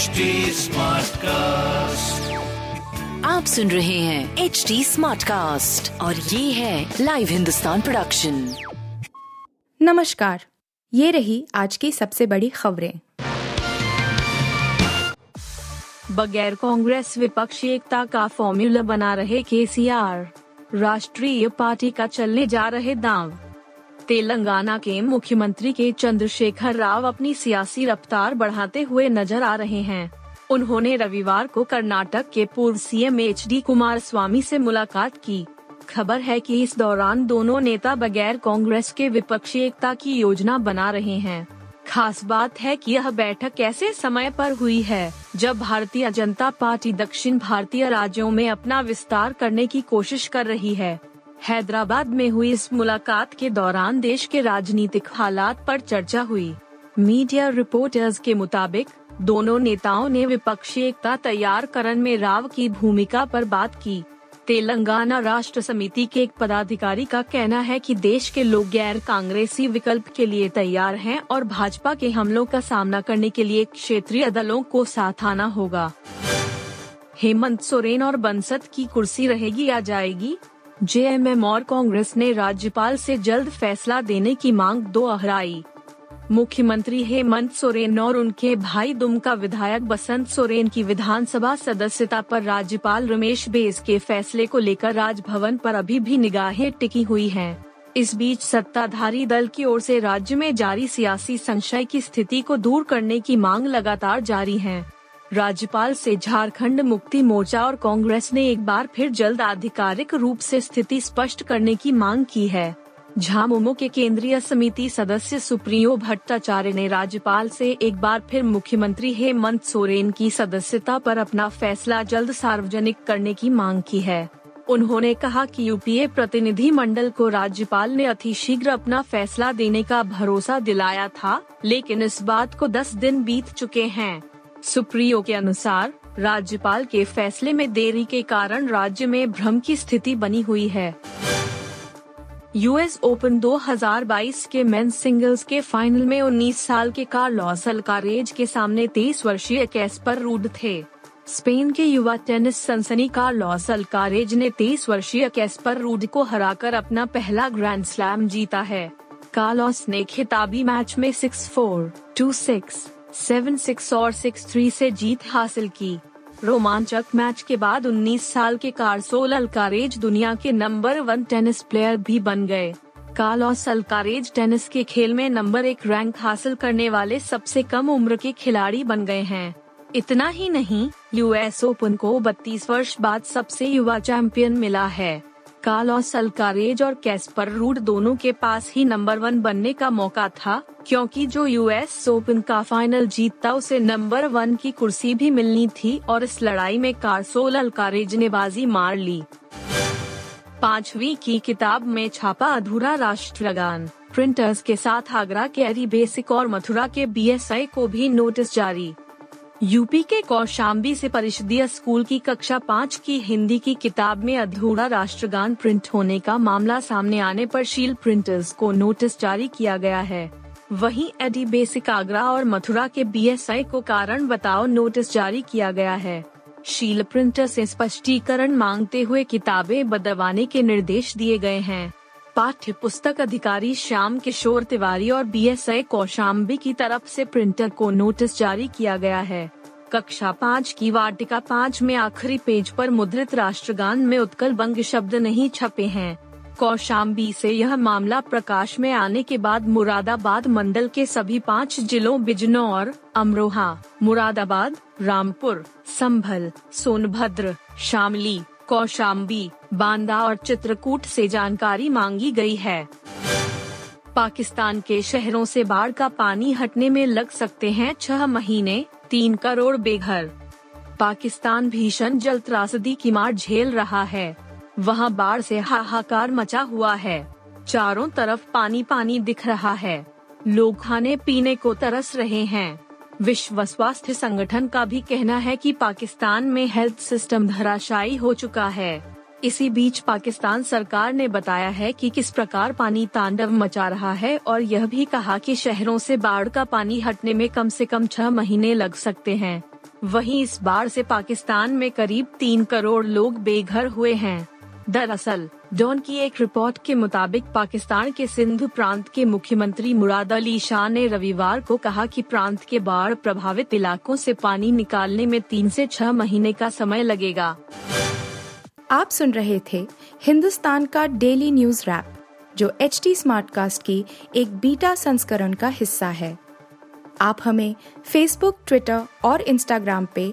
HD cast आप सुन रहे हैं एच डी स्मार्ट कास्ट और ये है लाइव हिंदुस्तान प्रोडक्शन नमस्कार ये रही आज की सबसे बड़ी खबरें। बगैर कांग्रेस विपक्षी एकता का फॉर्मूला बना रहे केसीआर। राष्ट्रीय पार्टी का चलने जा रहे दांव। तेलंगाना के मुख्यमंत्री के चंद्रशेखर राव अपनी सियासी रफ्तार बढ़ाते हुए नज़र आ रहे हैं। उन्होंने रविवार को कर्नाटक के पूर्व CM H D Kumaraswamy से मुलाकात की। खबर है कि इस दौरान दोनों नेता बगैर कांग्रेस के विपक्षी एकता की योजना बना रहे हैं। खास बात है कि यह बैठक ऐसे समय पर हुई है, जब भारतीय जनता पार्टी दक्षिण भारतीय राज्यों में अपना विस्तार करने की कोशिश कर रही है। हैदराबाद में हुई इस मुलाकात के दौरान देश के राजनीतिक हालात पर चर्चा हुई। मीडिया रिपोर्टर्स के मुताबिक, दोनों नेताओं ने विपक्षी एकता तैयार करने में राव की भूमिका पर बात की। तेलंगाना राष्ट्र समिति के एक पदाधिकारी का कहना है कि देश के लोग गैर कांग्रेसी विकल्प के लिए तैयार हैं और भाजपा के हमलों का सामना करने के लिए क्षेत्रीय दलों को साथ आना होगा। हेमंत सोरेन और बंसत की कुर्सी रहेगी या जाएगी? जेएमएम और कांग्रेस ने राज्यपाल से जल्द फैसला देने की मांग दो अहराई मुख्यमंत्री हेमंत सोरेन और उनके भाई दुमका विधायक बसंत सोरेन की विधानसभा सदस्यता पर राज्यपाल रमेश बेस के फैसले को लेकर राजभवन पर अभी भी निगाहें टिकी हुई हैं। इस बीच सत्ताधारी दल की ओर से राज्य में जारी सियासी संशय की स्थिति को दूर करने की मांग लगातार जारी है राज्यपाल से झारखंड मुक्ति मोर्चा और कांग्रेस ने एक बार फिर जल्द आधिकारिक रूप से स्थिति स्पष्ट करने की मांग की है। झामुमो के केंद्रीय समिति सदस्य सुप्रियो भट्टाचार्य ने राज्यपाल से एक बार फिर मुख्यमंत्री हेमंत सोरेन की सदस्यता पर अपना फैसला जल्द सार्वजनिक करने की मांग की है। उन्होंने कहा कि यूपीए प्रतिनिधि मंडल को राज्यपाल ने अतिशीघ्र अपना फैसला देने का भरोसा दिलाया था, लेकिन इस बात को 10 दिन बीत चुके हैं। सुप्रियो के अनुसार राज्यपाल के फैसले में देरी के कारण राज्य में भ्रम की स्थिति बनी हुई है। यूएस ओपन 2022 के मेंस सिंगल्स के फाइनल में 19 साल के कार्लोस अल्कारेज के सामने 23 वर्षीय कैस्पर रूड थे। स्पेन के युवा टेनिस सनसनी कार्लोस अल्कारेज ने 23 वर्षीय कैस्पर रूड को हराकर अपना पहला ग्रैंड स्लैम जीता है। कार्लोस ने खिताबी मैच में 6-4, 2-6, 7-6 और 6-3 से जीत हासिल की। रोमांचक मैच के बाद 19 साल के कारसोल अलकारेज दुनिया के नंबर वन टेनिस प्लेयर भी बन गए। कार्लोस अल्कारेज टेनिस के खेल में नंबर एक रैंक हासिल करने वाले सबसे कम उम्र के खिलाड़ी बन गए हैं। इतना ही नहीं, यूएस ओपन को 32 वर्ष बाद सबसे युवा चैंपियन मिला है। कार्लोस अल्कारेज और कैस्पर रूड दोनों के पास ही नंबर वन बनने का मौका था, क्योंकि जो यूएस ओपन का फाइनल जीतता उसे नंबर वन की कुर्सी भी मिलनी थी और इस लड़ाई में कारसोल अल्कारेज ने बाजी मार ली। पांचवी की किताब में छापा अधूरा राष्ट्रगान, प्रिंटर्स के साथ आगरा के एरी बेसिक और मथुरा के बीएसआई को भी नोटिस जारी। यूपी के कौशाम्बी से परिषदीय स्कूल की कक्षा पाँच की हिंदी की किताब में अधूरा राष्ट्रगान प्रिंट होने का मामला सामने आने पर शील प्रिंटर्स को नोटिस जारी किया गया है। वहीं एडी बेसिक आगरा और मथुरा के बीएसआई को कारण बताओ नोटिस जारी किया गया है। शील प्रिंटर से स्पष्टीकरण मांगते हुए किताबें बदलवाने के निर्देश दिए गए हैं। पाठ्य पुस्तक अधिकारी श्याम किशोर तिवारी और बीएसआई कौशाम्बी की तरफ़ से प्रिंटर को नोटिस जारी किया गया है। कक्षा पाँच की वाटिका पाँच में आखिरी पेज पर मुद्रित राष्ट्रगान में उत्कल बंग शब्द नहीं छपे हैं। कौशाम्बी से यह मामला प्रकाश में आने के बाद मुरादाबाद मंडल के सभी पाँच जिलों बिजनौर, अमरोहा, मुरादाबाद, रामपुर, संभल, सोनभद्र, शामली कौशाम्बी, बांदा और चित्रकूट से जानकारी मांगी गई है। पाकिस्तान के शहरों से बाढ़ का पानी हटने में लग सकते हैं छह महीने, तीन करोड़ बेघर। पाकिस्तान भीषण जल त्रासदी की मार झेल रहा है। वहाँ बाढ़ से हाहाकार मचा हुआ है। चारों तरफ़ पानी पानी दिख रहा है। लोग खाने पीने को तरस रहे हैं। विश्व स्वास्थ्य संगठन का भी कहना है कि पाकिस्तान में हेल्थ सिस्टम धराशायी हो चुका है। इसी बीच पाकिस्तान सरकार ने बताया है कि किस प्रकार पानी तांडव मचा रहा है और यह भी कहा कि शहरों से बाढ़ का पानी हटने में कम से कम छह महीने लग सकते हैं। वहीं इस बाढ़ से पाकिस्तान में करीब तीन करोड़ लोग बेघर हुए हैं। दरअसल डॉन की एक रिपोर्ट के मुताबिक पाकिस्तान के सिंध प्रांत के मुख्यमंत्री मुराद अली शाह ने रविवार को कहा कि प्रांत के बाढ़ प्रभावित इलाकों से पानी निकालने में तीन से छह महीने का समय लगेगा। आप सुन रहे थे हिंदुस्तान का डेली न्यूज़ रैप, जो एच टी स्मार्ट कास्ट की एक बीटा संस्करण का हिस्सा है। आप हमें फेसबुक ट्विटर और इंस्टाग्राम पे